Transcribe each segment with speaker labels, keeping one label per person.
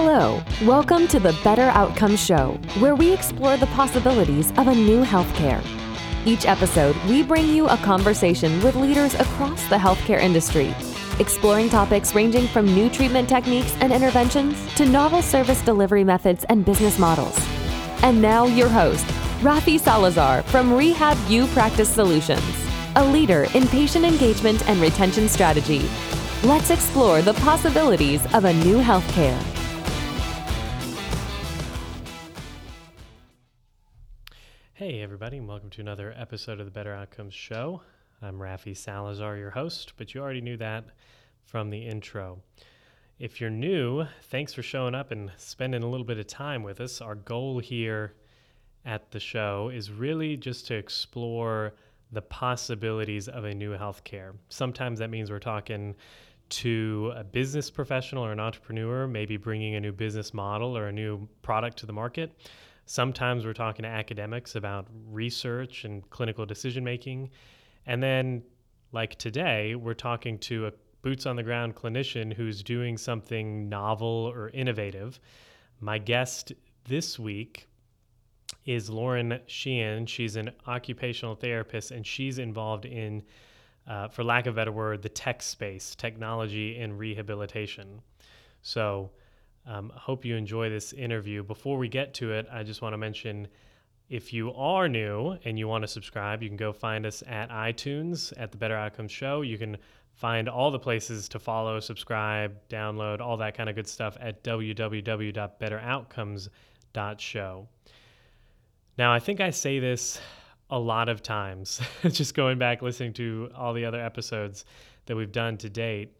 Speaker 1: Hello, welcome to the Better Outcomes Show, where we explore the possibilities of a new healthcare. Each episode, we bring you a conversation with leaders across the healthcare industry, exploring topics ranging from new treatment techniques and interventions to novel service delivery methods and business models. And now, your host, Rafi Salazar from Rehab U Practice Solutions, a leader in patient engagement and retention strategy. Let's explore the possibilities of a new healthcare.
Speaker 2: Hey, everybody, and welcome to another episode of the Better Outcomes Show. I'm Rafi Salazar, your host, but you already knew that from the intro. If you're new, thanks for showing up and spending a little bit of time with us. Our goal here at the show is really just to explore the possibilities of a new healthcare. Sometimes that means we're talking to a business professional or an entrepreneur, maybe bringing a new business model or a new product to the market. Sometimes we're talking to academics about research and clinical decision making. And then, like today, we're talking to a boots on the ground clinician who's doing something novel or innovative. My guest this week is Lauren Sheehan. She's an occupational therapist and she's involved in, uh, for lack of a better word, the tech space, technology and rehabilitation. So, um, I hope you enjoy this interview. Before we get to it, I just want to mention if you are new and you want to subscribe, you can go find us at iTunes at the Better Outcomes Show. You can find all the places to follow, subscribe, download, all that kind of good stuff at www.betteroutcomes.show. Now, I think I say this a lot of times, just going back listening to all the other episodes that we've done to date.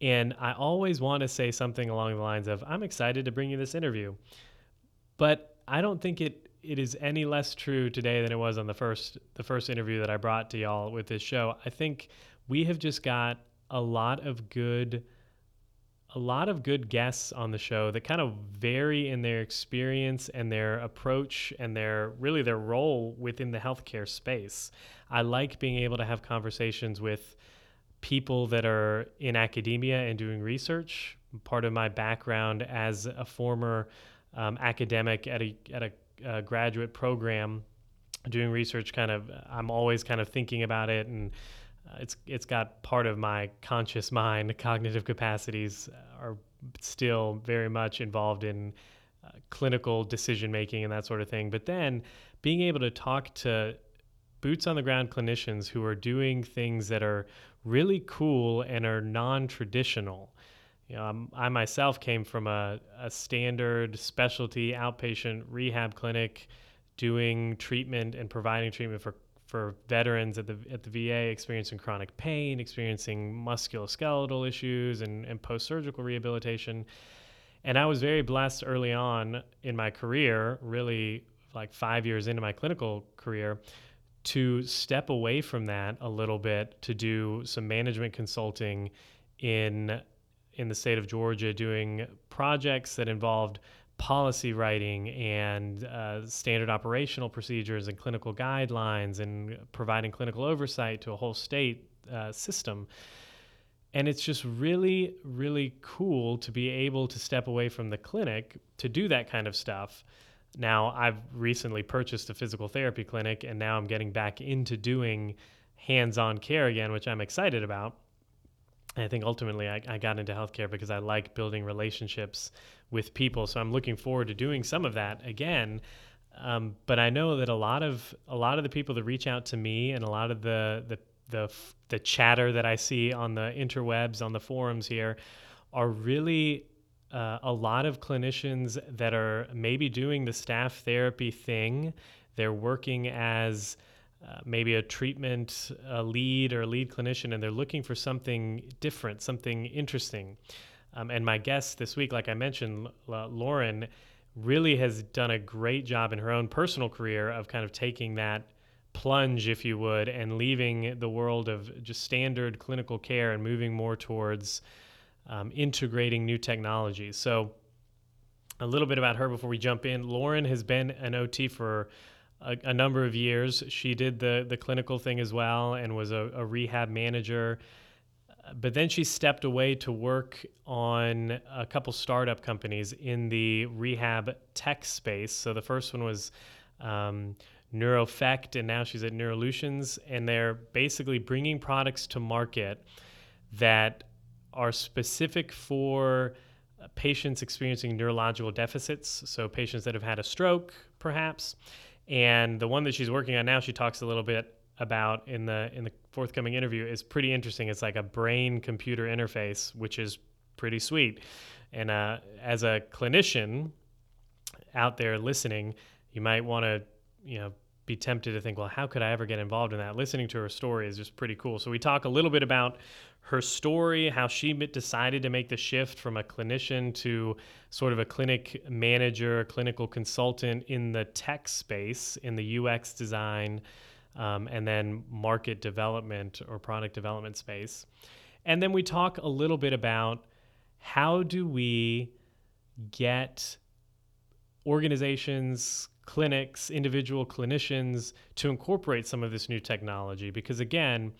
Speaker 2: And I always want to say something along the lines of, I'm excited to bring you this interview. But I don't think it it is any less true today than it was on the first the first interview that I brought to y'all with this show. I think we have just got a lot of good a lot of good guests on the show that kind of vary in their experience and their approach and their really their role within the healthcare space. I like being able to have conversations with people that are in academia and doing research. Part of my background as a former um, academic at a at a, a graduate program doing research kind of I'm always kind of thinking about it and uh, it's it's got part of my conscious mind cognitive capacities are still very much involved in uh, clinical decision making and that sort of thing but then being able to talk to boots on the ground clinicians who are doing things that are really cool and are non-traditional um, you know, I'm, myself came from a, a standard specialty outpatient rehab clinic doing treatment and providing treatment for for veterans at the at the VA experiencing chronic pain, experiencing musculoskeletal issues and, and post-surgical rehabilitation. And I was very blessed early on in my career, really like five years into my clinical career, to step away from that a little bit to do some management consulting in in the state of Georgia doing projects that involved policy writing and uh, standard operational procedures and clinical guidelines and providing clinical oversight to a whole state uh, system. And it's just really, really cool to be able to step away from the clinic to do that kind of stuff now I've recently purchased a physical therapy clinic and now I'm getting back into doing hands-on care again, which I'm excited about. And I think ultimately I, I got into healthcare because I like building relationships with people. So I'm looking forward to doing some of that again. Um, but I know that a lot of a lot of the people that reach out to me and a lot of the the the, the chatter that I see on the interwebs on the forums here are really uh, a lot of clinicians that are maybe doing the staff therapy thing. They're working as uh, maybe a treatment a lead or a lead clinician, and they're looking for something different, something interesting. Um, and my guest this week, like I mentioned, L- Lauren, really has done a great job in her own personal career of kind of taking that plunge, if you would, and leaving the world of just standard clinical care and moving more towards um, integrating new technologies. So, a little bit about her before we jump in. Lauren has been an OT for a, a number of years. She did the the clinical thing as well and was a, a rehab manager. but then she stepped away to work on a couple startup companies in the rehab tech space. So the first one was um, Neofect, and now she's at Neurolutions, and they're basically bringing products to market that are specific for patients experiencing neurological deficits. So patients that have had a stroke, perhaps. And the one that she's working on now, she talks a little bit about in the in the forthcoming interview is pretty interesting. It's like a brain computer interface, which is pretty sweet. And uh, as a clinician out there listening, you might want to you know be tempted to think, well, how could I ever get involved in that? Listening to her story is just pretty cool. So we talk a little bit about her story, how she decided to make the shift from a clinician to sort of a clinic manager, clinical consultant in the tech space, in the UX design, um, and then market development or product development space. And then we talk a little bit about how do we get organizations, clinics, individual clinicians to incorporate some of this new technology. Because again,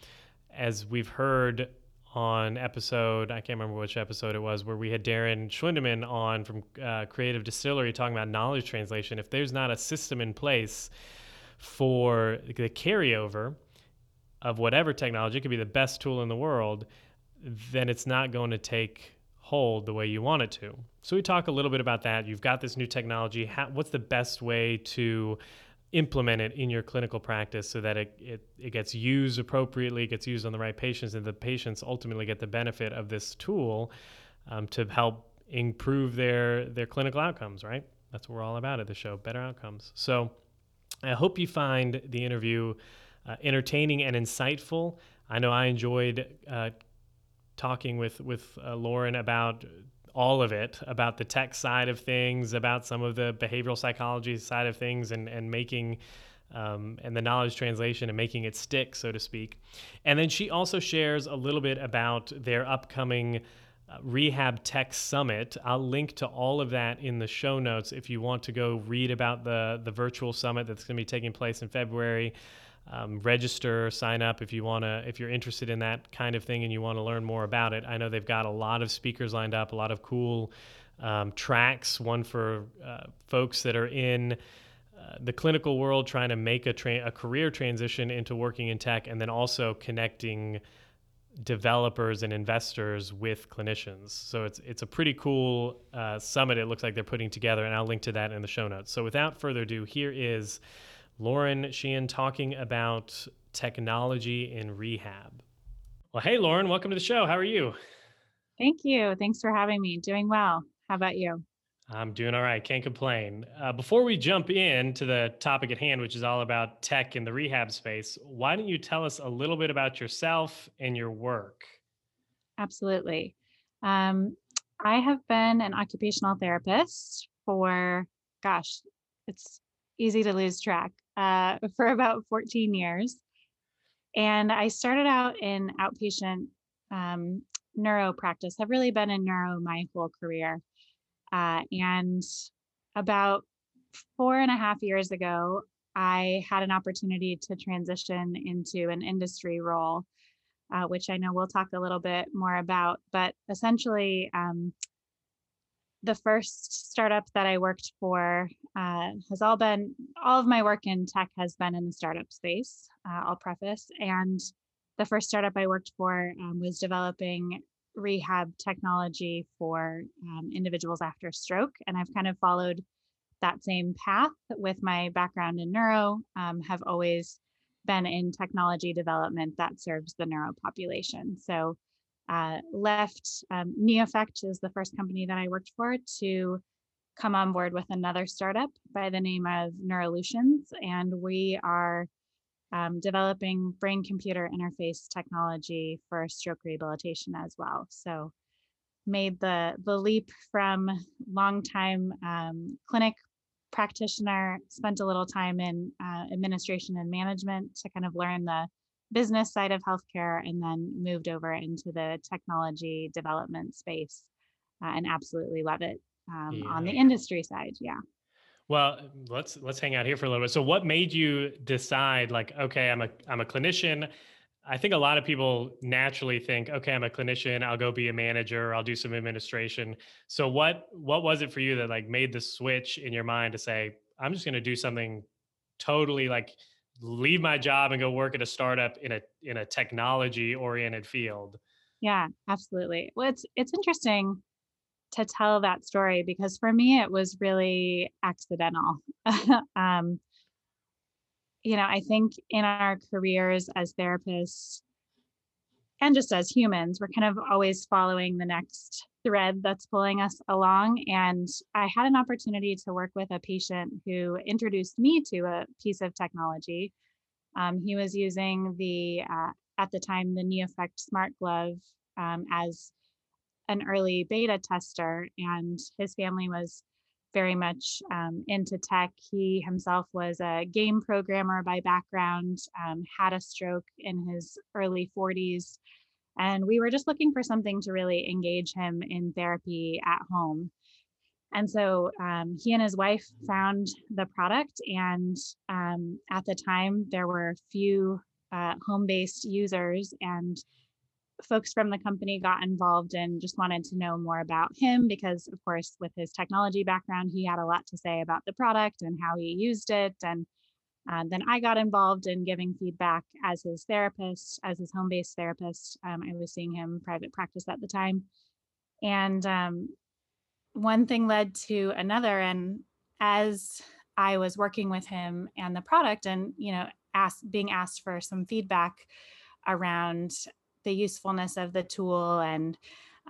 Speaker 2: as we've heard on episode, I can't remember which episode it was, where we had Darren Schwindeman on from uh, Creative Distillery talking about knowledge translation. If there's not a system in place for the carryover of whatever technology, it could be the best tool in the world, then it's not going to take hold the way you want it to. So we talk a little bit about that. You've got this new technology. How, what's the best way to implement it in your clinical practice so that it, it, it gets used appropriately, gets used on the right patients, and the patients ultimately get the benefit of this tool um, to help improve their their clinical outcomes, right? That's what we're all about at the show, better outcomes. So I hope you find the interview uh, entertaining and insightful. I know I enjoyed uh, talking with with uh, Lauren about all of it, about the tech side of things, about some of the behavioral psychology side of things, and and making. Um, and the knowledge translation and making it stick, so to speak. And then she also shares a little bit about their upcoming uh, Rehab Tech Summit. I'll link to all of that in the show notes if you want to go read about the, the virtual summit that's going to be taking place in February. Um, register, sign up if you want to, if you're interested in that kind of thing and you want to learn more about it. I know they've got a lot of speakers lined up, a lot of cool um, tracks, one for uh, folks that are in uh, the clinical world trying to make a, tra- a career transition into working in tech, and then also connecting developers and investors with clinicians. So it's it's a pretty cool uh, summit. It looks like they're putting together, and I'll link to that in the show notes. So without further ado, here is Lauren Sheehan talking about technology in rehab. Well, hey Lauren, welcome to the show. How are you?
Speaker 3: Thank you. Thanks for having me. Doing well. How about you?
Speaker 2: I'm doing all right. Can't complain. Uh, before we jump in to the topic at hand, which is all about tech in the rehab space, why don't you tell us a little bit about yourself and your work?
Speaker 3: Absolutely. Um, I have been an occupational therapist for, gosh, it's easy to lose track, uh, for about 14 years. And I started out in outpatient um, neuro practice. I've really been in neuro my whole career. Uh, and about four and a half years ago, I had an opportunity to transition into an industry role, uh, which I know we'll talk a little bit more about. But essentially, um, the first startup that I worked for uh, has all been, all of my work in tech has been in the startup space, uh, I'll preface. And the first startup I worked for um, was developing rehab technology for um, individuals after stroke. And I've kind of followed that same path with my background in neuro, um, have always been in technology development that serves the neuro population. So uh, left um, Neofect is the first company that I worked for to come on board with another startup by the name of Neurolutions. And we are um, developing brain computer interface technology for stroke rehabilitation as well. So made the the leap from long time um, clinic practitioner, spent a little time in uh, administration and management to kind of learn the business side of healthcare, and then moved over into the technology development space, uh, and absolutely love it um, yeah. on the industry side. Yeah.
Speaker 2: Well, let's let's hang out here for a little bit. So, what made you decide, like, okay, I'm a I'm a clinician, I think a lot of people naturally think, okay, I'm a clinician, I'll go be a manager, I'll do some administration. So what what was it for you that like made the switch in your mind to say, I'm just going to do something totally like leave my job and go work at a startup in a in a technology oriented field?
Speaker 3: Yeah, absolutely. Well, it's it's interesting to tell that story because for me it was really accidental. um, you know, I think in our careers as therapists and just as humans, we're kind of always following the next thread that's pulling us along. And I had an opportunity to work with a patient who introduced me to a piece of technology. Um, he was using the, uh, at the time, the NeoFect Smart Glove um, as an early beta tester, and his family was very much um, into tech. He himself was a game programmer by background, um, had a stroke in his early 40s, and we were just looking for something to really engage him in therapy at home. And so um, he and his wife found the product, and um, at the time, there were few uh, home based users, and folks from the company got involved and just wanted to know more about him because of course with his technology background he had a lot to say about the product and how he used it. And uh, then i got involved in giving feedback as his therapist as his home-based therapist. Um, i was seeing him private practice at the time. And um, one thing led to another. And as i was working with him and the product and you know asked being asked for some feedback around the usefulness of the tool and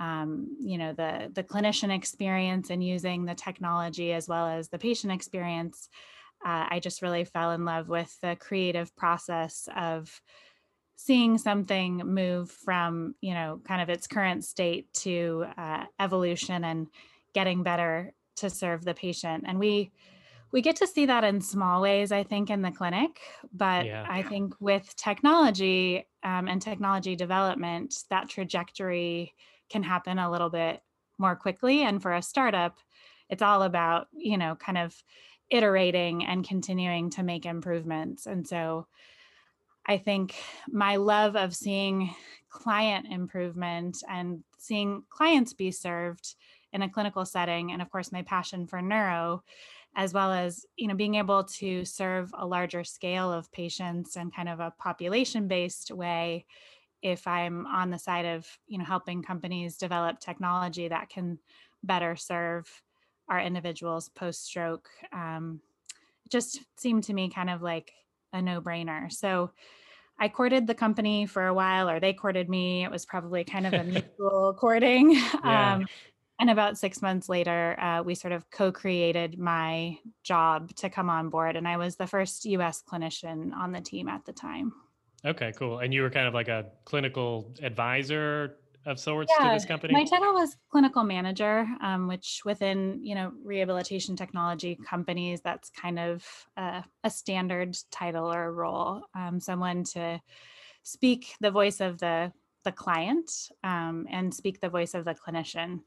Speaker 3: um, you know the the clinician experience and using the technology as well as the patient experience uh, i just really fell in love with the creative process of seeing something move from you know kind of its current state to uh, evolution and getting better to serve the patient. And we we get to see that in small ways i think in the clinic but yeah. i think with technology um, and technology development that trajectory can happen a little bit more quickly and for a startup it's all about you know kind of iterating and continuing to make improvements and so i think my love of seeing client improvement and seeing clients be served in a clinical setting and of course my passion for neuro as well as you know being able to serve a larger scale of patients and kind of a population based way if i'm on the side of you know helping companies develop technology that can better serve our individuals post stroke um, it just seemed to me kind of like a no brainer so I courted the company for a while, or they courted me. It was probably kind of a mutual courting. Yeah. Um, and about six months later, uh, we sort of co created my job to come on board. And I was the first US clinician on the team at the time.
Speaker 2: Okay, cool. And you were kind of like a clinical advisor of sorts yeah, to this company?
Speaker 3: My title was clinical manager, um, which within you know rehabilitation technology companies, that's kind of a standard title or role. Um, someone to speak the voice of the the client um, and speak the voice of the clinician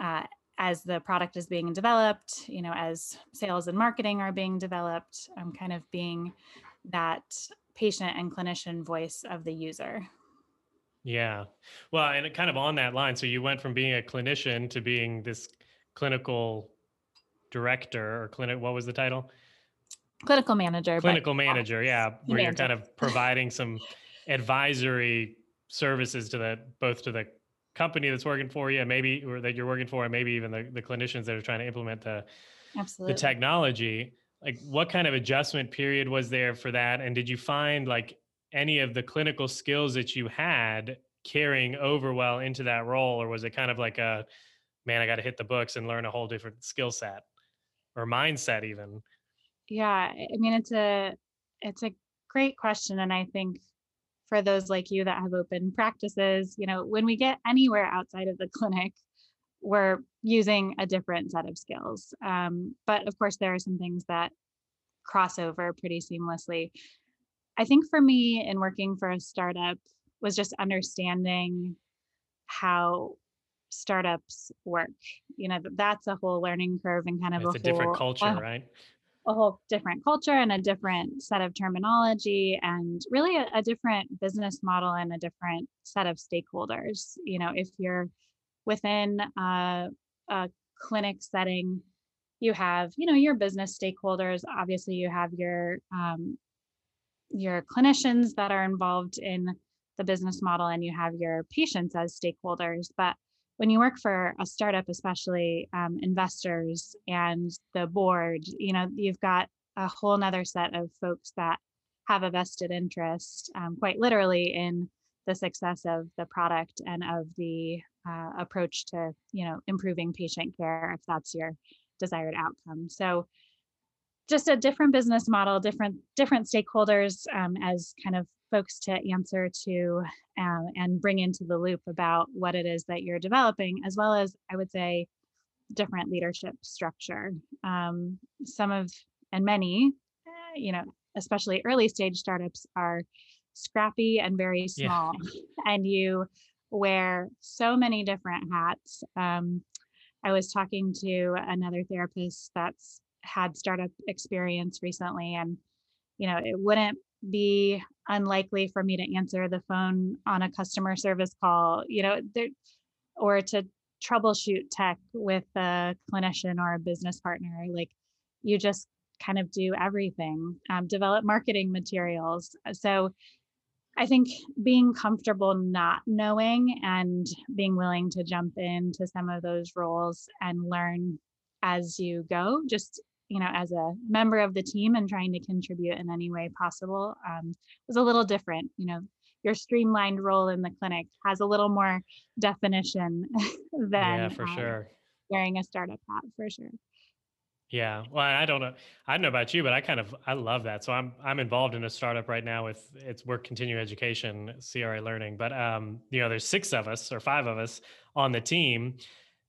Speaker 3: uh, as the product is being developed, you know, as sales and marketing are being developed, I'm kind of being that patient and clinician voice of the user.
Speaker 2: Yeah. Well, and kind of on that line, so you went from being a clinician to being this clinical director or clinic, what was the title?
Speaker 3: Clinical manager.
Speaker 2: Clinical manager, yeah, where manager. you're kind of providing some advisory services to the both to the company that's working for you, maybe or that you're working for, and maybe even the, the clinicians that are trying to implement the Absolutely. the technology. Like, what kind of adjustment period was there for that? And did you find like any of the clinical skills that you had carrying over well into that role, or was it kind of like a man, I got to hit the books and learn a whole different skill set or mindset, even?
Speaker 3: Yeah, I mean, it's a it's a great question, and I think for those like you that have open practices, you know, when we get anywhere outside of the clinic, we're using a different set of skills. Um, but of course, there are some things that cross over pretty seamlessly. I think for me, in working for a startup, was just understanding how startups work. You know, that's a whole learning curve and kind of
Speaker 2: it's
Speaker 3: a,
Speaker 2: a whole, different culture, uh, right?
Speaker 3: A whole different culture and a different set of terminology and really a, a, different business model and a different set of stakeholders. You know if you're within a, a clinic setting you have you know your business stakeholders. Obviously you have your um, your clinicians that are involved in the business model and you have your patients as stakeholders. But when you work for a startup especially um, investors and the board you know you've got a whole nother set of folks that have a vested interest um, quite literally in the success of the product and of the uh, approach to you know improving patient care if that's your desired outcome. So just a different business model different different stakeholders um, as kind of folks to answer to um, and bring into the loop about what it is that you're developing as well as i would say different leadership structure um, some of and many uh, you know especially early stage startups are scrappy and very small yeah. and you wear so many different hats um, i was talking to another therapist that's had startup experience recently and you know it wouldn't be unlikely for me to answer the phone on a customer service call you know there or to troubleshoot tech with a clinician or a business partner. Like you just kind of do everything um, develop marketing materials. So i think being comfortable not knowing and being willing to jump into some of those roles and learn as you go just you know, as a member of the team and trying to contribute in any way possible um, was a little different. You know, your streamlined role in the clinic has a little more definition than
Speaker 2: yeah, for um, sure
Speaker 3: wearing a startup hat for sure.
Speaker 2: Yeah. Well, I don't know. I don't know about you, but I kind of I love that. So I'm I'm involved in a startup right now with it's work continuing education, CRA learning. But um, you know, there's six of us or five of us on the team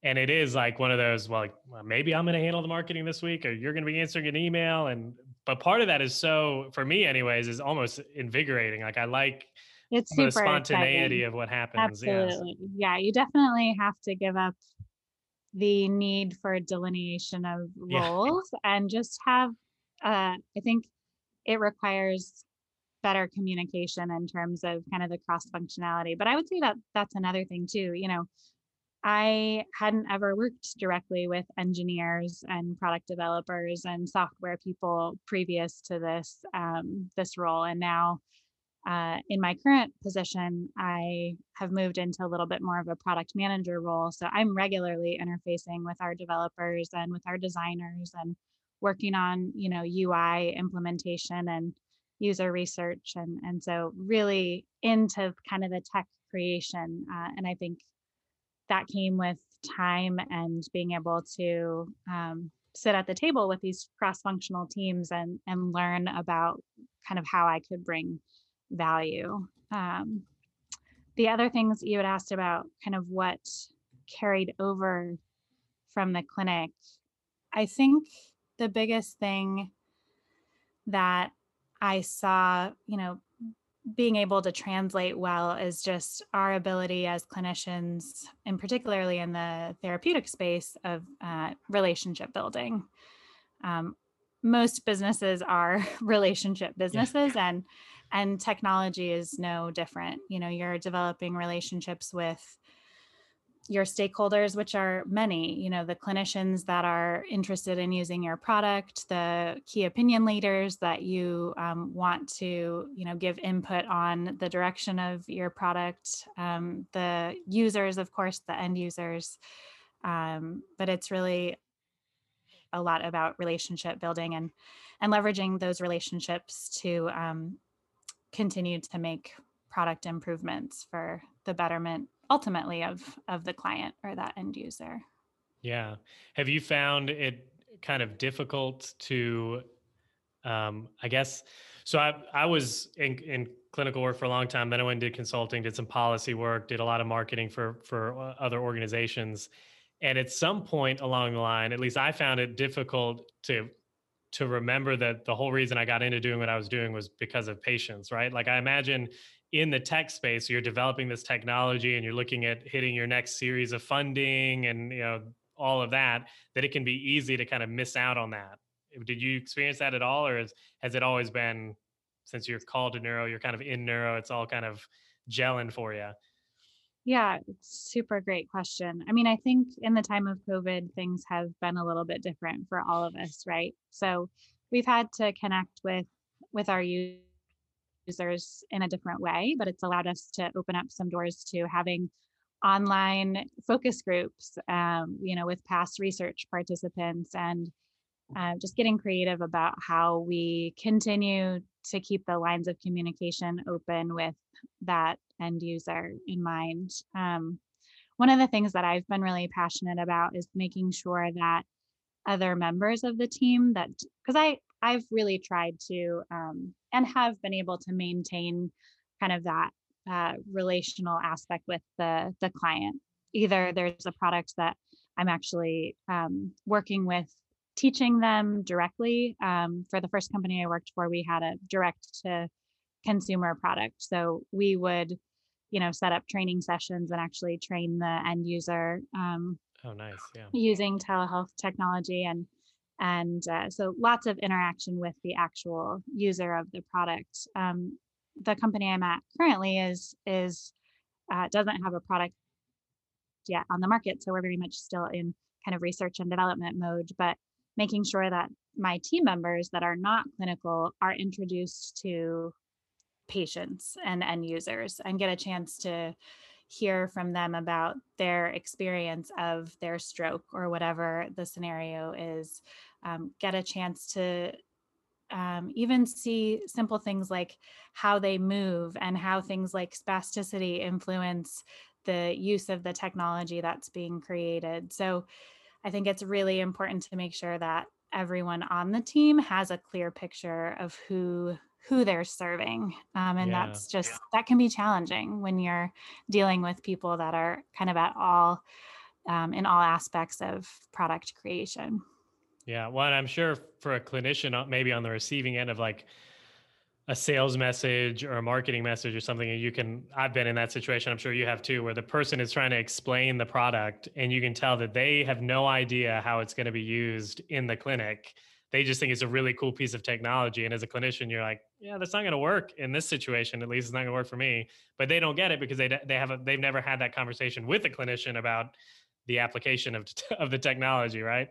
Speaker 2: and it is like one of those well, like, well maybe i'm going to handle the marketing this week or you're going to be answering an email and but part of that is so for me anyways is almost invigorating like i like
Speaker 3: it's the
Speaker 2: spontaneity
Speaker 3: exciting.
Speaker 2: of what happens
Speaker 3: absolutely yeah you definitely have to give up the need for delineation of roles yeah. and just have uh, i think it requires better communication in terms of kind of the cross functionality but i would say that that's another thing too you know I hadn't ever worked directly with engineers and product developers and software people previous to this um, this role, and now uh, in my current position, I have moved into a little bit more of a product manager role. So I'm regularly interfacing with our developers and with our designers and working on you know UI implementation and user research and and so really into kind of the tech creation uh, and I think that came with time and being able to um, sit at the table with these cross-functional teams and and learn about kind of how I could bring value. Um, the other things you had asked about, kind of what carried over from the clinic, I think the biggest thing that I saw, you know, being able to translate well is just our ability as clinicians, and particularly in the therapeutic space of uh, relationship building. Um, most businesses are relationship businesses, yeah. and and technology is no different. You know, you're developing relationships with your stakeholders which are many you know the clinicians that are interested in using your product the key opinion leaders that you um, want to you know give input on the direction of your product um, the users of course the end users um, but it's really a lot about relationship building and and leveraging those relationships to um, continue to make product improvements for the betterment ultimately of of the client or that end user.
Speaker 2: Yeah. Have you found it kind of difficult to um, i guess so i i was in, in clinical work for a long time then i went and did consulting did some policy work did a lot of marketing for for uh, other organizations. And at some point along the line at least i found it difficult to to remember that the whole reason i got into doing what i was doing was because of patients right? Like i imagine in the tech space you're developing this technology and you're looking at hitting your next series of funding and you know all of that that it can be easy to kind of miss out on that Did you experience that at all, or has, has it always been since you're called to neuro, you're kind of in neuro, it's all kind of gelling for you?
Speaker 3: Yeah, super great question. I mean, I think in the time of COVID, things have been a little bit different for all of us, right? So we've had to connect with with our users in a different way, but it's allowed us to open up some doors to having online focus groups, um, you know, with past research participants and uh, just getting creative about how we continue to keep the lines of communication open with that end user in mind. Um, one of the things that I've been really passionate about is making sure that other members of the team that because I I've really tried to um, and have been able to maintain kind of that uh, relational aspect with the the client. Either there's a product that I'm actually um, working with teaching them directly. Um, for the first company I worked for, we had a direct to consumer product. So we would, you know, set up training sessions and actually train the end user. Um,
Speaker 2: oh, nice. Yeah.
Speaker 3: Using telehealth technology and and uh, so lots of interaction with the actual user of the product. Um, the company I'm at currently is is uh, doesn't have a product yet on the market, so we're very much still in kind of research and development mode. But making sure that my team members that are not clinical are introduced to patients and end users and get a chance to hear from them about their experience of their stroke or whatever the scenario is um, get a chance to um, even see simple things like how they move and how things like spasticity influence the use of the technology that's being created so I think it's really important to make sure that everyone on the team has a clear picture of who who they're serving um, and yeah. that's just yeah. that can be challenging when you're dealing with people that are kind of at all um, in all aspects of product creation
Speaker 2: yeah well i'm sure for a clinician uh, maybe on the receiving end of like a sales message or a marketing message or something and you can i've been in that situation i'm sure you have too where the person is trying to explain the product and you can tell that they have no idea how it's going to be used in the clinic. They just think it's a really cool piece of technology and as a clinician you're like yeah that's not going to work in this situation at least it's not going to work for me. But they don't get it because they they have they've never had that conversation with a clinician about the application of of the technology right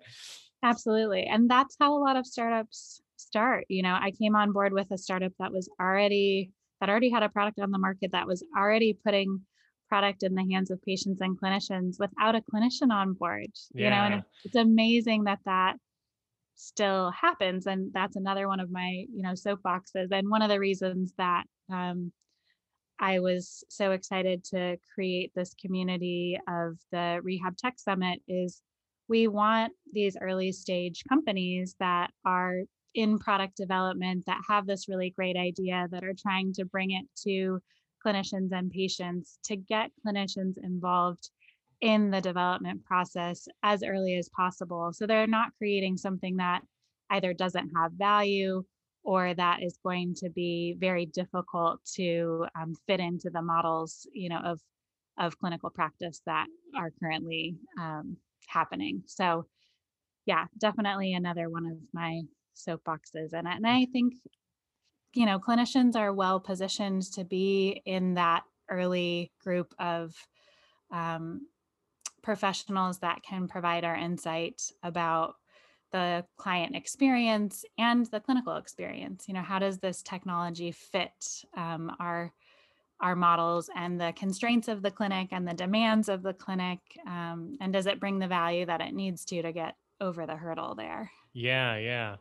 Speaker 3: absolutely and that's how a lot of startups start you know i came on board with a startup that was already that already had a product on the market that was already putting product in the hands of patients and clinicians without a clinician on board yeah. you know and it's amazing that that still happens and that's another one of my you know soapboxes and one of the reasons that um, i was so excited to create this community of the rehab tech summit is we want these early stage companies that are in product development that have this really great idea that are trying to bring it to clinicians and patients to get clinicians involved in the development process as early as possible. So they're not creating something that either doesn't have value or that is going to be very difficult to um, fit into the models, you know, of of clinical practice that are currently um, happening. So, yeah, definitely another one of my soapboxes, and and I think, you know, clinicians are well positioned to be in that early group of um, professionals that can provide our insight about the client experience and the clinical experience you know how does this technology fit um, our our models and the constraints of the clinic and the demands of the clinic um, and does it bring the value that it needs to to get over the hurdle there
Speaker 2: yeah yeah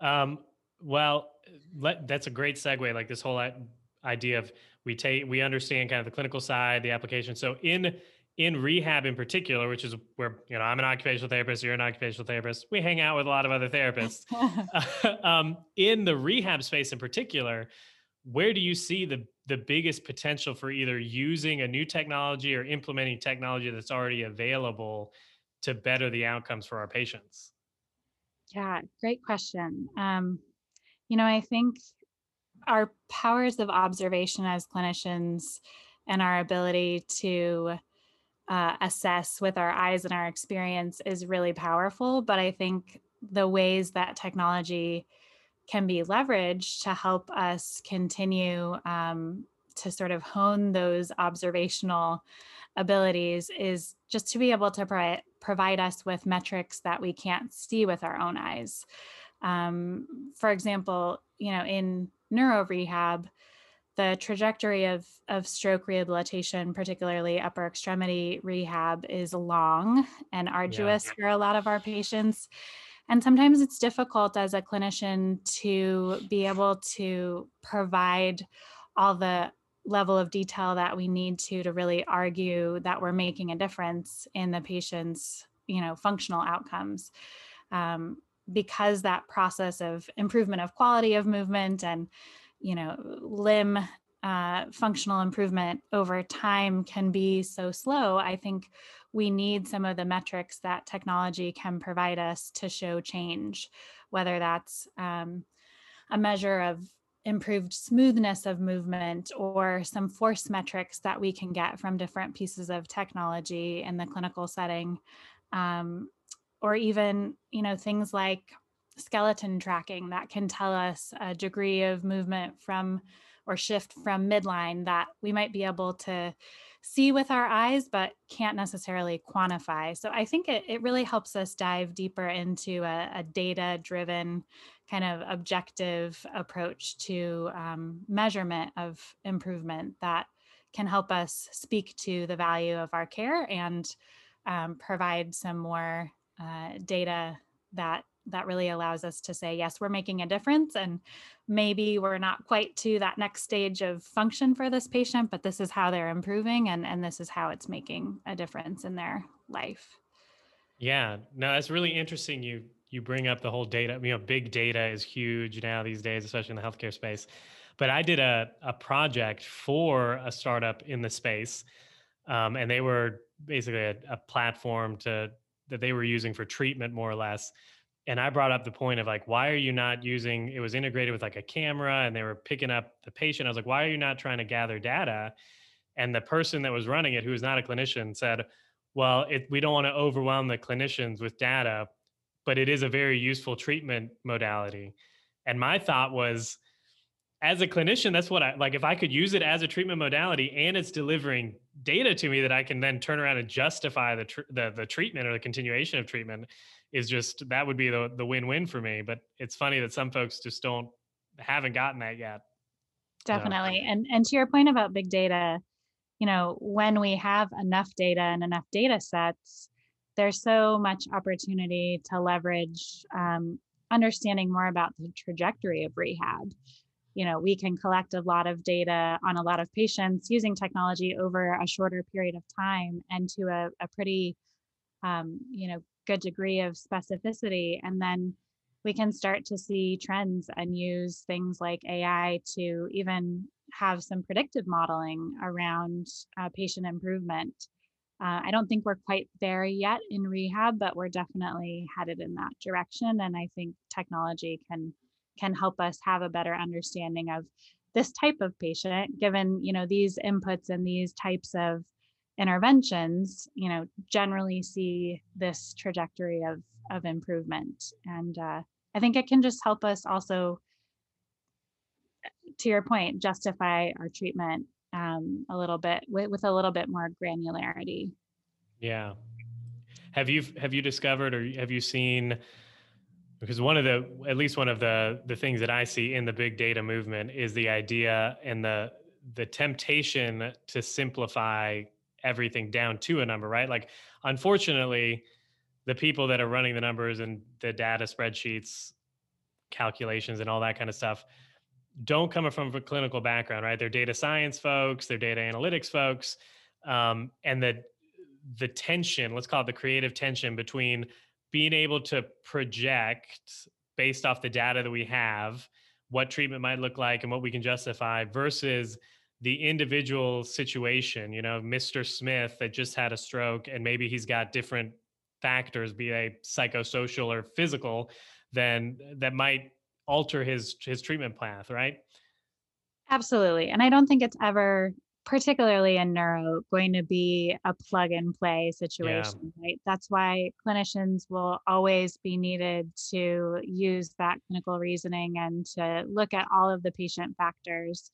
Speaker 2: um, well let, that's a great segue like this whole idea of we take we understand kind of the clinical side the application so in in rehab in particular, which is where you know I'm an occupational therapist, you're an occupational therapist. We hang out with a lot of other therapists. um, in the rehab space in particular, where do you see the the biggest potential for either using a new technology or implementing technology that's already available to better the outcomes for our patients?
Speaker 3: Yeah, great question. Um, you know, I think our powers of observation as clinicians and our ability to uh, assess with our eyes and our experience is really powerful. But I think the ways that technology can be leveraged to help us continue um, to sort of hone those observational abilities is just to be able to pro- provide us with metrics that we can't see with our own eyes. Um, for example, you know, in neuro rehab, the trajectory of, of stroke rehabilitation, particularly upper extremity rehab, is long and arduous yeah. for a lot of our patients. And sometimes it's difficult as a clinician to be able to provide all the level of detail that we need to to really argue that we're making a difference in the patient's you know functional outcomes. Um, because that process of improvement of quality of movement and you know limb uh, functional improvement over time can be so slow i think we need some of the metrics that technology can provide us to show change whether that's um, a measure of improved smoothness of movement or some force metrics that we can get from different pieces of technology in the clinical setting um, or even you know things like skeleton tracking that can tell us a degree of movement from or shift from midline that we might be able to see with our eyes but can't necessarily quantify. So i think it, it really helps us dive deeper into a, a data driven kind of objective approach to um, measurement of improvement that can help us speak to the value of our care and um, provide some more uh, data that that really allows us to say yes we're making a difference and maybe we're not quite to that next stage of function for this patient but this is how they're improving and and this is how it's making a difference in their life.
Speaker 2: Yeah. No that's really interesting you you bring up the whole data you know big data is huge now these days especially in the healthcare space. But i did a, a project for a startup in the space um, and they were basically a, a platform to that they were using for treatment more or less and I brought up the point of like, why are you not using? It was integrated with like a camera, and they were picking up the patient. I was like, why are you not trying to gather data? And the person that was running it, who was not a clinician, said, well, it, we don't want to overwhelm the clinicians with data, but it is a very useful treatment modality. And my thought was, as a clinician, that's what I like. If I could use it as a treatment modality and it's delivering data to me that I can then turn around and justify the tr- the, the treatment or the continuation of treatment, is just that would be the the win-win for me. But it's funny that some folks just don't haven't gotten that yet.
Speaker 3: Definitely. And and to your point about big data, you know, when we have enough data and enough data sets, there's so much opportunity to leverage um, understanding more about the trajectory of rehab. You know, we can collect a lot of data on a lot of patients using technology over a shorter period of time and to a, a pretty, um, you know, good degree of specificity and then we can start to see trends and use things like AI to even have some predictive modeling around uh, patient improvement. Uh, I don't think we're quite there yet in rehab, but we're definitely headed in that direction. And I think technology can can help us have a better understanding of this type of patient, given you know these inputs and these types of interventions, you know, generally see this trajectory of of improvement. And uh, I think it can just help us also, to your point, justify our treatment um, a little bit with, with a little bit more granularity.
Speaker 2: Yeah. Have you have you discovered or have you seen? Because one of the at least one of the the things that I see in the big data movement is the idea and the the temptation to simplify everything down to a number, right? Like, unfortunately, the people that are running the numbers and the data spreadsheets, calculations, and all that kind of stuff don't come from a clinical background, right? They're data science folks, they're data analytics folks, um, and the the tension, let's call it the creative tension between being able to project based off the data that we have what treatment might look like and what we can justify versus the individual situation, you know, Mr. Smith that just had a stroke and maybe he's got different factors, be they psychosocial or physical, then that might alter his his treatment path, right?
Speaker 3: Absolutely. And I don't think it's ever particularly in neuro, going to be a plug and play situation, yeah. right? That's why clinicians will always be needed to use that clinical reasoning and to look at all of the patient factors.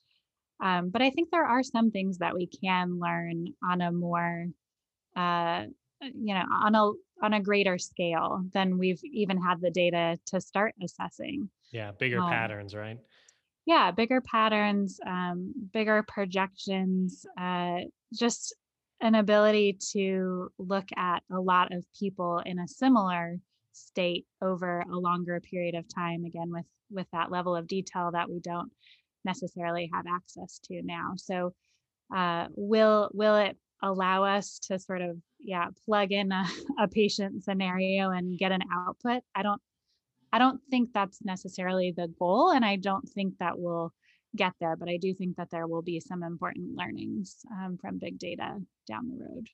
Speaker 3: Um, but I think there are some things that we can learn on a more, uh, you know, on a on a greater scale than we've even had the data to start assessing.
Speaker 2: Yeah, bigger um, patterns, right?
Speaker 3: yeah bigger patterns um, bigger projections uh, just an ability to look at a lot of people in a similar state over a longer period of time again with with that level of detail that we don't necessarily have access to now so uh, will will it allow us to sort of yeah plug in a, a patient scenario and get an output i don't I don't think that's necessarily the goal, and I don't think that will get there, but I do think that there will be some important learnings um, from big data down the road.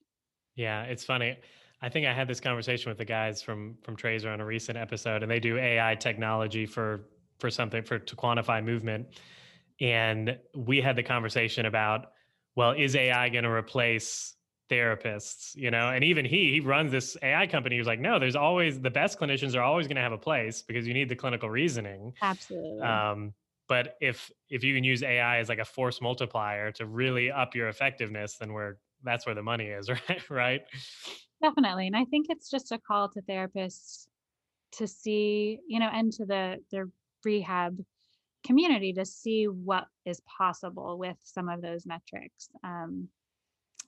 Speaker 2: Yeah, it's funny. I think I had this conversation with the guys from from Trazer on a recent episode, and they do AI technology for for something for to quantify movement. And we had the conversation about, well, is AI going to replace therapists, you know, and even he, he runs this AI company. He was like, no, there's always the best clinicians are always going to have a place because you need the clinical reasoning.
Speaker 3: Absolutely.
Speaker 2: Um, but if if you can use AI as like a force multiplier to really up your effectiveness, then we're that's where the money is, right? right.
Speaker 3: Definitely, and I think it's just a call to therapists to see, you know, and to the the rehab community to see what is possible with some of those metrics. Um,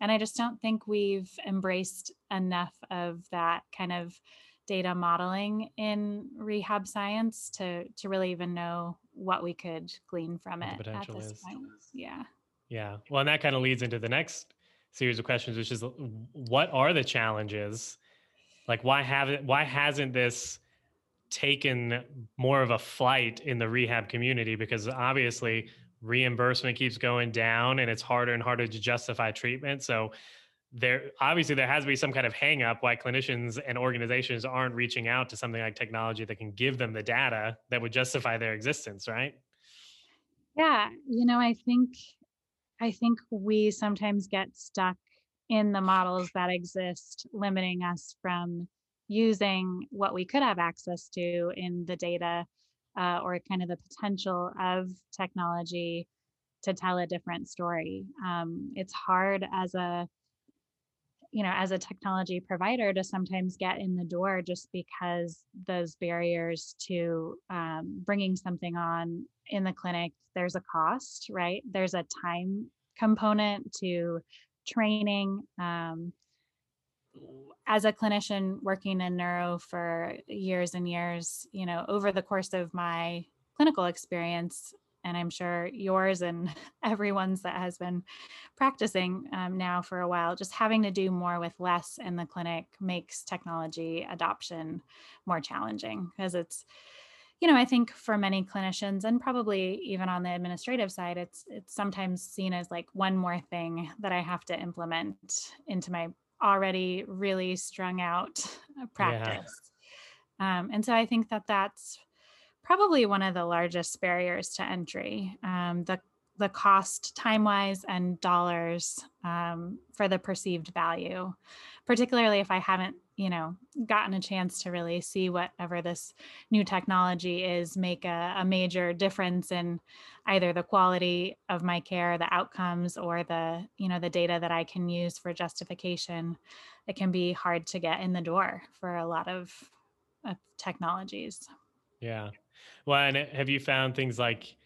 Speaker 3: and I just don't think we've embraced enough of that kind of data modeling in rehab science to to really even know what we could glean from it at this is. point. Yeah.
Speaker 2: Yeah. Well, and that kind of leads into the next series of questions, which is what are the challenges? Like why haven't why hasn't this taken more of a flight in the rehab community? Because obviously reimbursement keeps going down and it's harder and harder to justify treatment. So there obviously there has to be some kind of hang up why clinicians and organizations aren't reaching out to something like technology that can give them the data that would justify their existence, right?
Speaker 3: Yeah, you know, I think I think we sometimes get stuck in the models that exist limiting us from using what we could have access to in the data uh, or kind of the potential of technology to tell a different story. Um, it's hard as a you know as a technology provider to sometimes get in the door just because those barriers to um, bringing something on in the clinic there's a cost right there's a time component to training um, as a clinician working in neuro for years and years, you know, over the course of my clinical experience, and I'm sure yours and everyone's that has been practicing um, now for a while, just having to do more with less in the clinic makes technology adoption more challenging because it's, you know, I think for many clinicians and probably even on the administrative side, it's it's sometimes seen as like one more thing that I have to implement into my already really strung out practice. Yeah. Um, and so I think that that's probably one of the largest barriers to entry. Um, the the cost time wise and dollars um, for the perceived value, particularly if I haven't, you know, gotten a chance to really see whatever this new technology is make a, a major difference in either the quality of my care, the outcomes, or the, you know, the data that I can use for justification. It can be hard to get in the door for a lot of, of technologies.
Speaker 2: Yeah. Well, and uh, have you found things like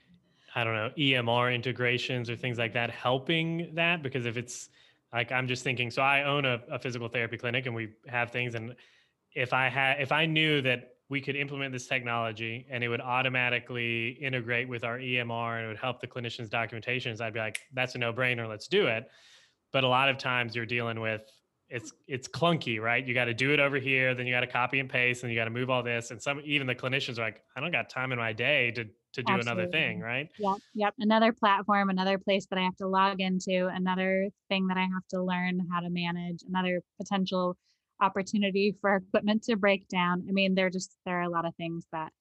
Speaker 2: I don't know, EMR integrations or things like that helping that? Because if it's like I'm just thinking, so I own a, a physical therapy clinic and we have things, and if I had, if I knew that we could implement this technology and it would automatically integrate with our EMR and it would help the clinicians' documentations, I'd be like, that's a no-brainer, let's do it. But a lot of times you're dealing with it's it's clunky, right? You got to do it over here, then you got to copy and paste, and you got to move all this. And some even the clinicians are like, I don't got time in my day to to do Absolutely. another thing, right?
Speaker 3: Yep, yep. Another platform, another place that I have to log into, another thing that I have to learn how to manage, another potential opportunity for equipment to break down. I mean, there just there are a lot of things that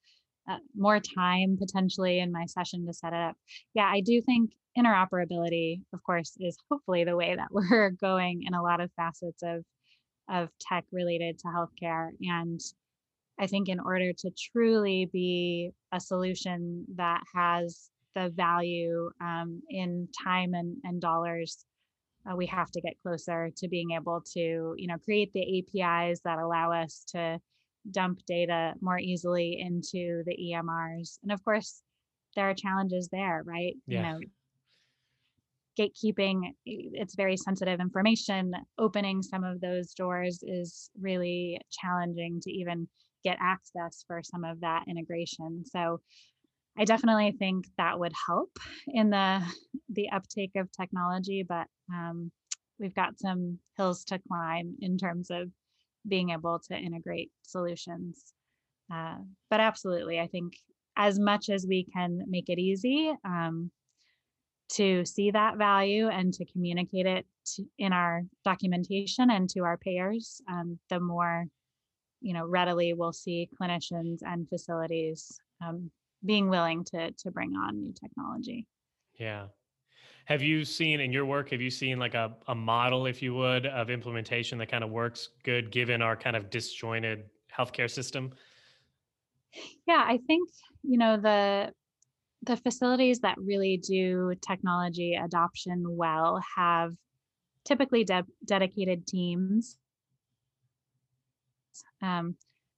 Speaker 3: uh, more time potentially in my session to set it up. Yeah, I do think interoperability, of course, is hopefully the way that we're going in a lot of facets of of tech related to healthcare. And I think in order to truly be a solution that has the value um, in time and, and dollars, uh, we have to get closer to being able to, you know, create the APIs that allow us to dump data more easily into the EMRs. And of course, there are challenges there, right?
Speaker 2: Yeah.
Speaker 3: You know, gatekeeping it's very sensitive information opening some of those doors is really challenging to even get access for some of that integration. So i definitely think that would help in the the uptake of technology but um, we've got some hills to climb in terms of being able to integrate solutions. Uh, but absolutely i think as much as we can make it easy um, to see that value and to communicate it to, in our documentation and to our payers, um, the more you know readily we'll see clinicians and facilities um, being willing to to bring on new technology.
Speaker 2: Yeah. Have you seen in your work, have you seen like a, a model, if you would, of implementation that kind of works good given our kind of disjointed healthcare system?
Speaker 3: Yeah, I think, you know, the the facilities that really do technology adoption well have typically de- dedicated teams. Um,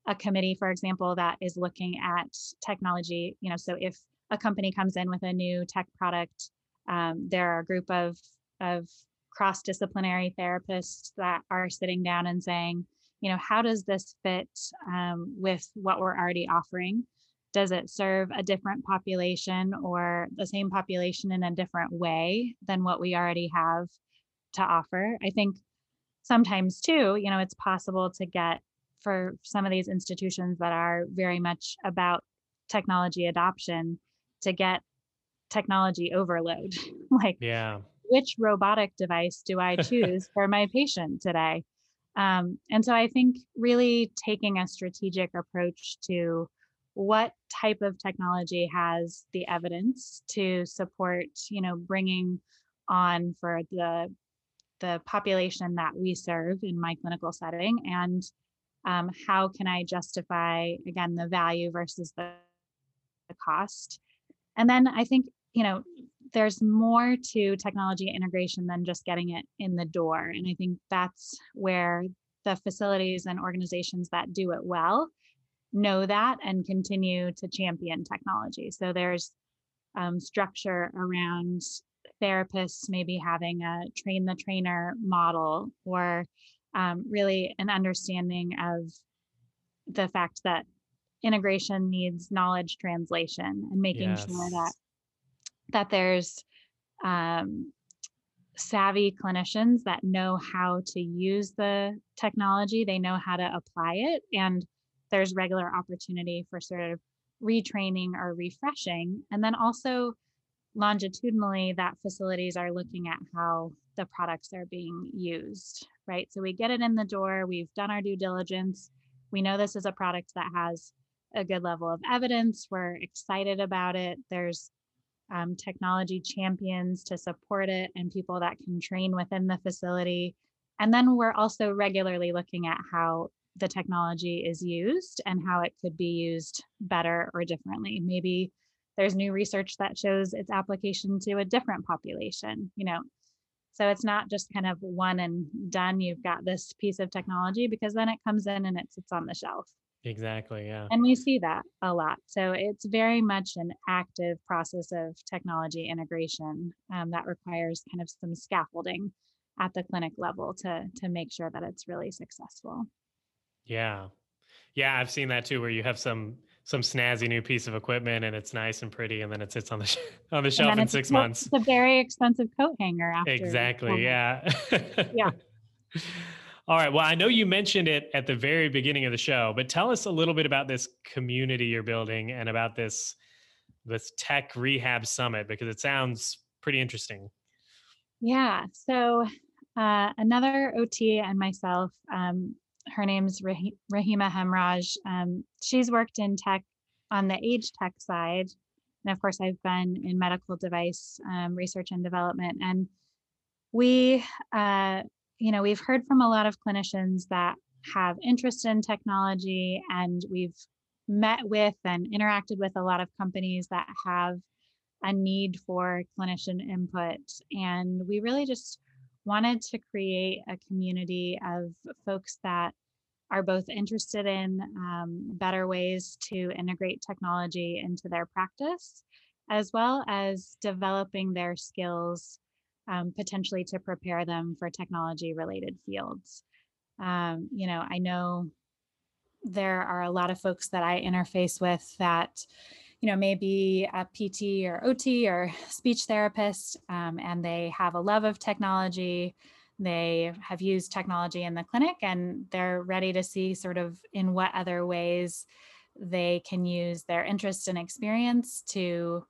Speaker 3: a committee, for example, that is looking at technology. You know, so if a company comes in with a new tech product, um, there are a group of of cross-disciplinary therapists that are sitting down and saying, you know, how does this fit um, with what we're already offering? does it serve a different population or the same population in a different way than what we already have to offer i think sometimes too you know it's possible to get for some of these institutions that are very much about technology adoption to get technology overload. Like
Speaker 2: yeah.
Speaker 3: which robotic device do i choose for my patient today? Um, and so i think really taking a strategic approach to what type of technology has the evidence to support you know bringing on for the the population that we serve in my clinical setting and um, how can i justify again the value versus the, the cost and then i think you know there's more to technology integration than just getting it in the door and i think that's where the facilities and organizations that do it well know that and continue to champion technology. So there's um, structure around therapists maybe having a train the trainer model or um, really an understanding of the fact that integration needs knowledge translation and making yes. sure that that there's um, savvy clinicians that know how to use the technology they know how to apply it and there's regular opportunity for sort of retraining or refreshing. And then also longitudinally, that facilities are looking at how the products are being used, right? So we get it in the door, we've done our due diligence, we know this is a product that has a good level of evidence, we're excited about it. There's um, technology champions to support it and people that can train within the facility. And then we're also regularly looking at how the technology is used and how it could be used better or differently. Maybe there's new research that shows its application to a different population, you know. So it's not just kind of one and done, you've got this piece of technology because then it comes in and it sits on the shelf.
Speaker 2: Exactly, yeah.
Speaker 3: And we see that a lot. So it's very much an active process of technology integration um, that requires kind of some scaffolding at the clinic level to to make sure that it's really successful.
Speaker 2: Yeah. Yeah, I've seen that too, where you have some some snazzy new piece of equipment and it's nice and pretty, and then it sits on the sh- on the shelf in six months.
Speaker 3: It's a very expensive coat hanger. After
Speaker 2: exactly. Yeah.
Speaker 3: yeah.
Speaker 2: All right. Well, I know you mentioned it at the very beginning of the show, but tell us a little bit about this community you're building and about this this tech rehab summit because it sounds pretty interesting.
Speaker 3: Yeah. So uh, another OT and myself um, her name's Rahima Hemraj. Um, she's worked in tech on the age tech side, And of course, I've been in medical device um, research and development. And we, uh, you know, we've heard from a lot of clinicians that have interest in technology, and we've met with and interacted with a lot of companies that have a need for clinician input. And we really just wanted to create a community of folks that are both interested in um, better ways to integrate technology into their practice, as well as developing their skills um, potentially to prepare them for technology related fields. Um, you know, I know there are a lot of folks that I interface with that, you know, maybe a PT or OT or speech therapist, um, and they have a love of technology. They have used technology in the clinic and they're ready to see sort of in what other ways they can use their interest and experience to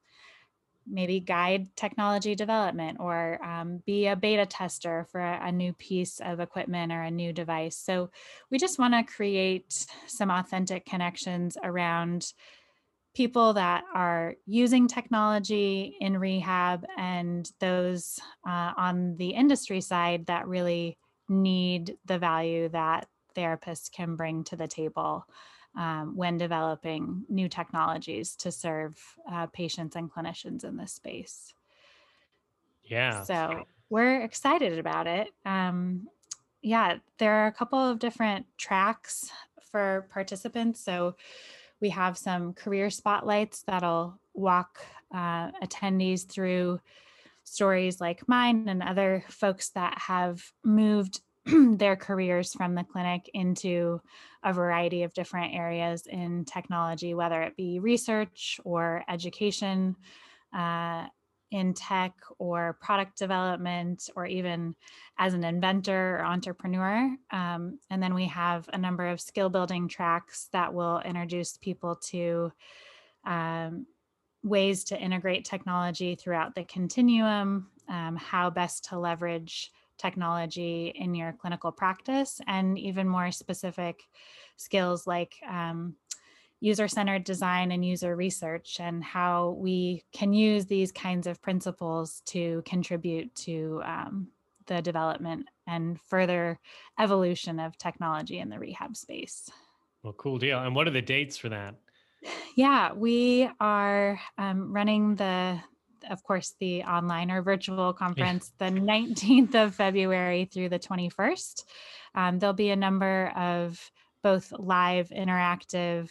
Speaker 3: maybe guide technology development or um, be a beta tester for a, a, new piece of equipment or a new device. So we just want to create some authentic connections around people that are using technology in rehab and those uh, on the industry side that really need the value that therapists can bring to the table um, when developing new technologies to serve uh, patients and clinicians in this space.
Speaker 2: Yeah.
Speaker 3: So we're excited about it. Um, yeah, there are a couple of different tracks for participants. So we have some career spotlights that'll walk uh, attendees through stories like mine and other folks that have moved their careers from the clinic into a variety of different areas in technology, whether it be research or education. Uh, in tech or product development, or even as an inventor or entrepreneur. Um, and then we have a number of skill building tracks that will introduce people to um, ways to integrate technology throughout the continuum, um, how best to leverage technology in your clinical practice and even more specific skills like um, user centered design and user research and how we can use these kinds of principles to contribute to um, the development and further evolution of technology in the rehab space.
Speaker 2: Well, cool deal. And what are the dates for that?
Speaker 3: Yeah, we are um, running the of course, the online or virtual conference yeah. the 19th of February through the 21st. Um, there'll be a number of both live interactive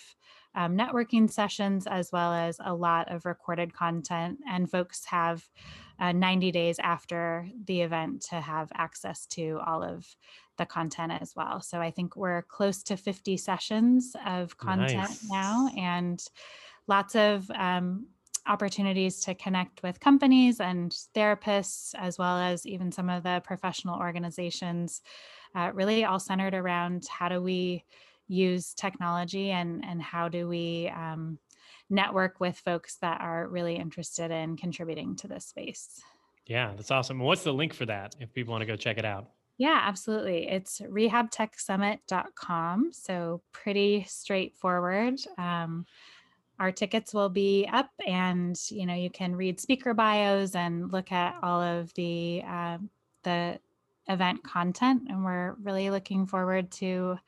Speaker 3: um, networking sessions as well as a lot of recorded content. And folks have uh, 90 days after the event to have access to all of the content as well. So I think we're close to 50 sessions of content nice. now and lots of um, opportunities to connect with companies and therapists, as well as even some of the professional organizations, uh, really all centered around how do we use technology and, and how do we um, network with folks that are really interested in contributing to this space.
Speaker 2: Yeah, that's awesome. What's the link for that if people want to go check it out?
Speaker 3: Yeah, absolutely. It's rehabtechsummit.com. So pretty straightforward. Um, our tickets will be up and you know you can read speaker bios and look at all of the uh, the event content and we're really looking forward to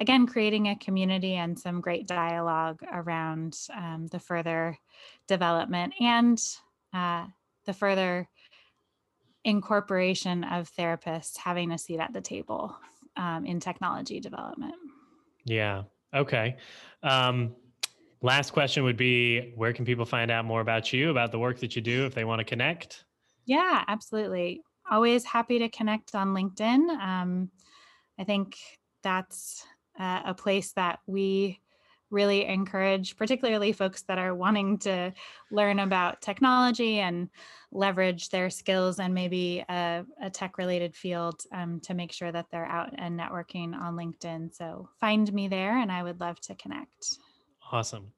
Speaker 3: again creating a community and some great dialogue around um, the further development and uh, the further incorporation of therapists having a seat at the table um, in technology development
Speaker 2: yeah okay um, Last question would be where can people find out more about you, about the work that you do if they want to connect?
Speaker 3: Yeah, absolutely. Always happy to connect on LinkedIn. Um, I think that's uh, a place that we really encourage, particularly folks that are wanting to learn about technology and leverage their skills and maybe a, a tech related field um, to make sure that they're out and networking on LinkedIn. So find me there and I would love to connect.
Speaker 2: Awesome.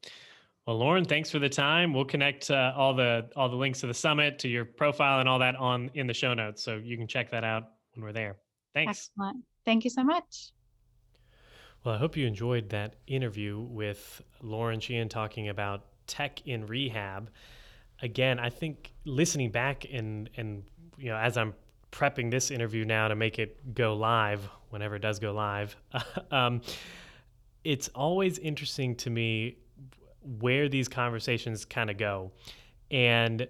Speaker 2: Well, Lauren, thanks for the time. We'll connect uh, all the all the links to the summit, to your profile, and all that on in the show notes, so you can check that out when we're there. Thanks.
Speaker 3: Excellent. Thank you so much.
Speaker 2: Well, I hope you enjoyed that interview with Lauren Sheehan talking about tech in rehab. Again, I think listening back and and you know as I'm prepping this interview now to make it go live whenever it does go live, um, it's always interesting to me where these conversations kind of go, and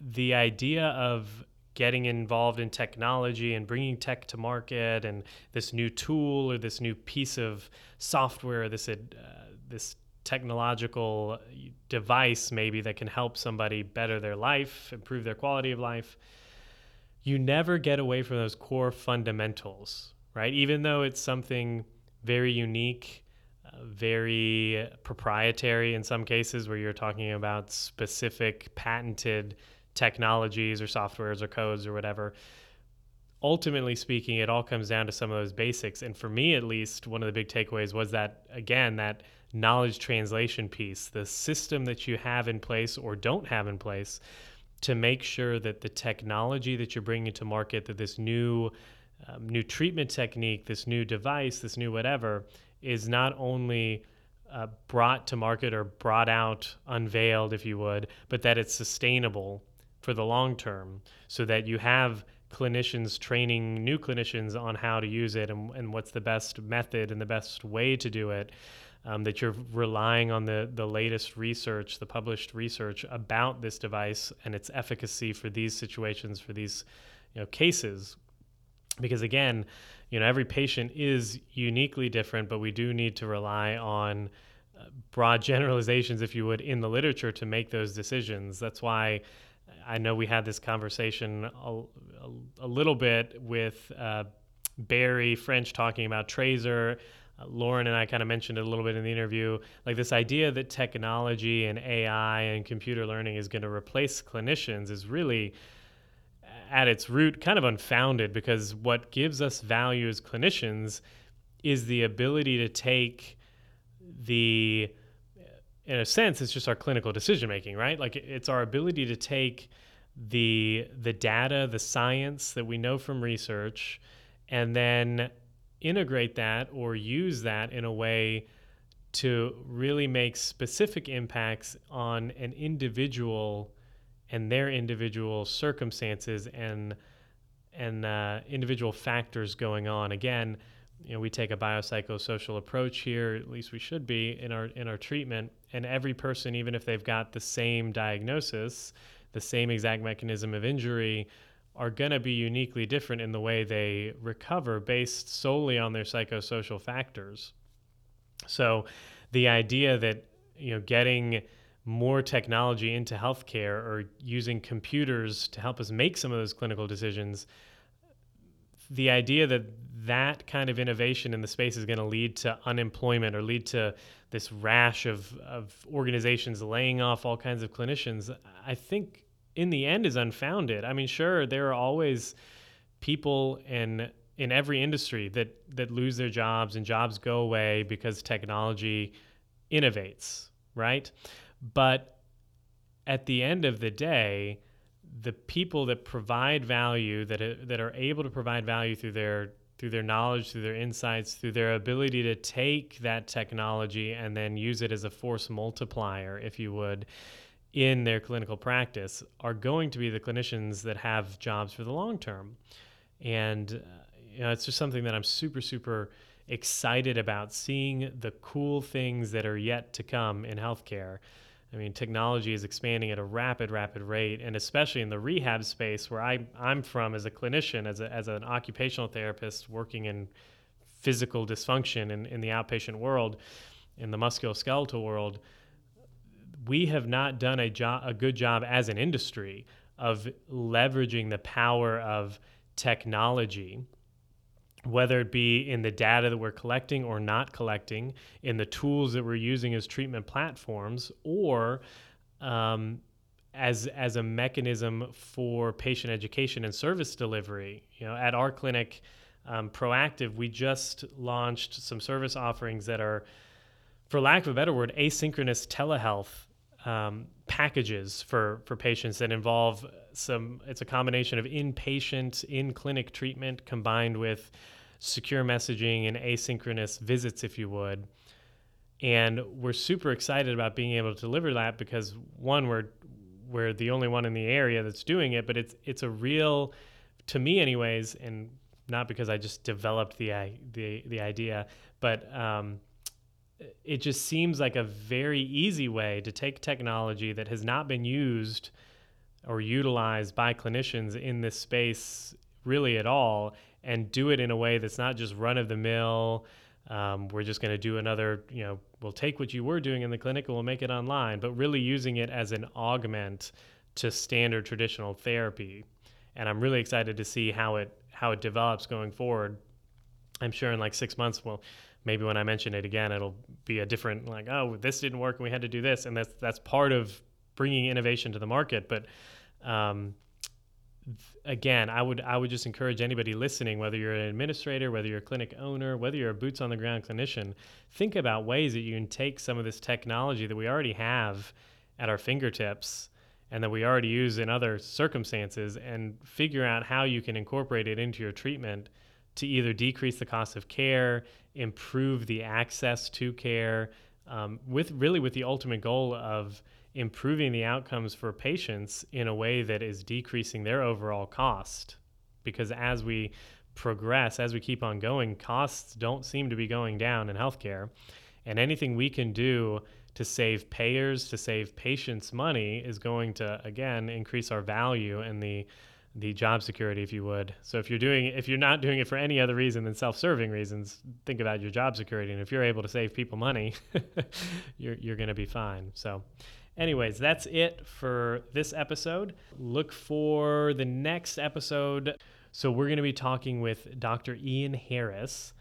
Speaker 2: the idea of getting involved in technology and bringing tech to market and this new tool or this new piece of software, this uh, this technological device maybe that can help somebody better their life, improve their quality of life. You never get away from those core fundamentals, right? Even though it's something very unique, uh, very proprietary in some cases where you're talking about specific patented technologies or softwares or codes or whatever. Ultimately speaking, it all comes down to some of those basics. And for me, at least, one of the big takeaways was that, again, that knowledge translation piece, the system that you have in place or don't have in place to make sure that the technology that you're bringing to market, that this new um, new treatment technique, this new device, this new whatever, is not only uh, brought to market or brought out, unveiled, if you would, but that it's sustainable for the long term so that you have clinicians training new clinicians on how to use it and, and what's the best method and the best way to do it. Um, that you're relying on the, the latest research, the published research about this device and its efficacy for these situations, for these you know, cases. Because again, you know, every patient is uniquely different, but we do need to rely on uh, broad generalizations, if you would, in the literature to make those decisions. That's why I know we had this conversation a, a, a little bit with uh, Barry French talking about Trazer. Uh, Lauren and I kind of mentioned it a little bit in the interview, like this idea that technology and AI and computer learning is going to replace clinicians is really at its root kind of unfounded because what gives us value as clinicians is the ability to take the in a sense, it's just our clinical decision making, right? Like it's our ability to take the the data, the science that we know from research, and then integrate that or use that in a way to really make specific impacts on an individual and their individual circumstances and and uh, individual factors going on. Again, you know, we take a biopsychosocial approach here, at least we should be in our in our treatment. And every person, even if they've got the same diagnosis, the same exact mechanism of injury, are going to be uniquely different in the way they recover based solely on their psychosocial factors. So, the idea that you know getting more technology into healthcare or using computers to help us make some of those clinical decisions the idea that that kind of innovation in the space is going to lead to unemployment or lead to this rash of, of organizations laying off all kinds of clinicians, I think in the end is unfounded. I mean, sure, there are always people in in every industry that that lose their jobs and jobs go away because technology innovates, right? But at the end of the day, the people that provide value that are, that are able to provide value through their through their knowledge, through their insights, through their ability to take that technology and then use it as a force multiplier, if you would, in their clinical practice, are going to be the clinicians that have jobs for the long term. And uh, you know, it's just something that I'm super, super excited about seeing the cool things that are yet to come in healthcare. I mean, technology is expanding at a rapid, rapid rate, and especially in the rehab space where I, I'm from as a clinician, as, a, as an occupational therapist working in physical dysfunction in, in the outpatient world, in the musculoskeletal world, we have not done a, job, a good job as an industry of leveraging the power of technology whether it be in the data that we're collecting or not collecting, in the tools that we're using as treatment platforms, or um, as as a mechanism for patient education and service delivery. You know, at our clinic, um, Proactive, we just launched some service offerings that are, for lack of a better word, asynchronous telehealth um, packages for for patients that involve some. It's a combination of inpatient, in clinic treatment combined with secure messaging and asynchronous visits, if you would. And we're super excited about being able to deliver that because one, we're we're the only one in the area that's doing it, but it's it's a real, to me anyways, and not because I just developed the the the idea, but um, it just seems like a very easy way to take technology that has not been used or utilized by clinicians in this space really at all and do it in a way that's not just run of the mill. Um, we're just going to do another, you know, we'll take what you were doing in the clinic and we'll make it online, but really using it as an augment to standard traditional therapy. And I'm really excited to see how it how it develops going forward. I'm sure in like six months, well, maybe when I mention it again, it'll be a different like, oh, this didn't work and we had to do this, and that's that's part of bringing innovation to the market. But um, again, I would I would just encourage anybody listening, whether you're an administrator, whether you're a clinic owner, whether you're a boots on the ground clinician, think about ways that you can take some of this technology that we already have at our fingertips and that we already use in other circumstances and figure out how you can incorporate it into your treatment to either decrease the cost of care, improve the access to care, um, with really with the ultimate goal of improving the outcomes for patients in a way that is decreasing their overall cost. Because as we progress, as we keep on going, costs don't seem to be going down in healthcare. And anything we can do to save payers, to save patients money is going to, again, increase our value and the the job security, if you would. So if you're doing if you're not doing it for any other reason than self-serving reasons, think about your job security. And if you're able to save people money, you're you're going to be fine. So Anyways, that's it for this episode. Look for the next episode. So, we're going to be talking with Dr. Ian Harris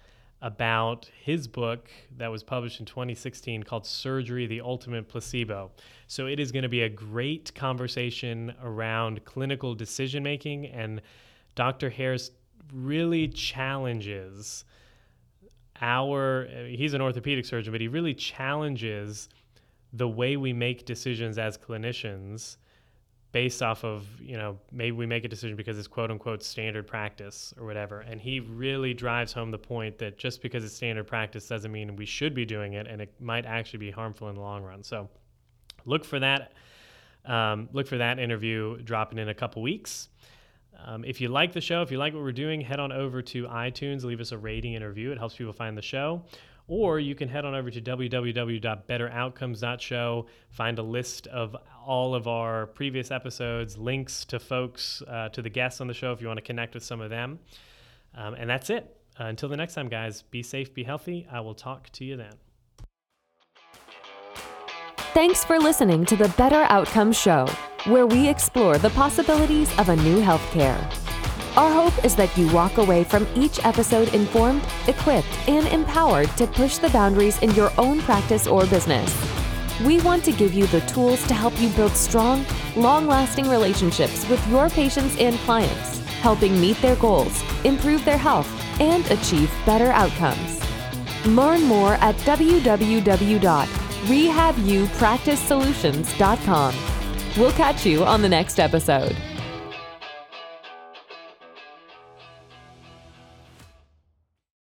Speaker 2: about his book that was published in 2016 called Surgery the Ultimate Placebo. So, it is going to be a great conversation around clinical decision making, and Dr. Harris really challenges our, he's an orthopedic surgeon, but he really challenges the way we make decisions as clinicians based off of you know maybe we make a decision because it's quote unquote standard practice or whatever. And he really drives home the point that just because it's standard practice doesn't mean we should be doing it and it might actually be harmful in the long run. So look for that um, look for that interview dropping in a couple weeks. Um, if you like the show if you like what we're doing head on over to itunes leave us a rating and review. It helps people find the show or you can head on over to www.betteroutcomes.show, find a list of all of our previous episodes, links to folks, uh, to the guests on the show if you want to connect with some of them. Um, and that's it. Uh, until the next time, guys, be safe, be healthy. I will talk to you then.
Speaker 1: Thanks for listening to the Better Outcomes Show, where we explore the possibilities of a new healthcare. Our hope is that you walk away from each episode informed, equipped, and empowered to push the boundaries in your own practice or business. We want to give you the tools to help you build strong, long lasting relationships with your patients and clients, helping meet their goals, improve their health, and achieve better outcomes. Learn more at www.rehabupracticesolutions.com. We'll catch you on the next episode.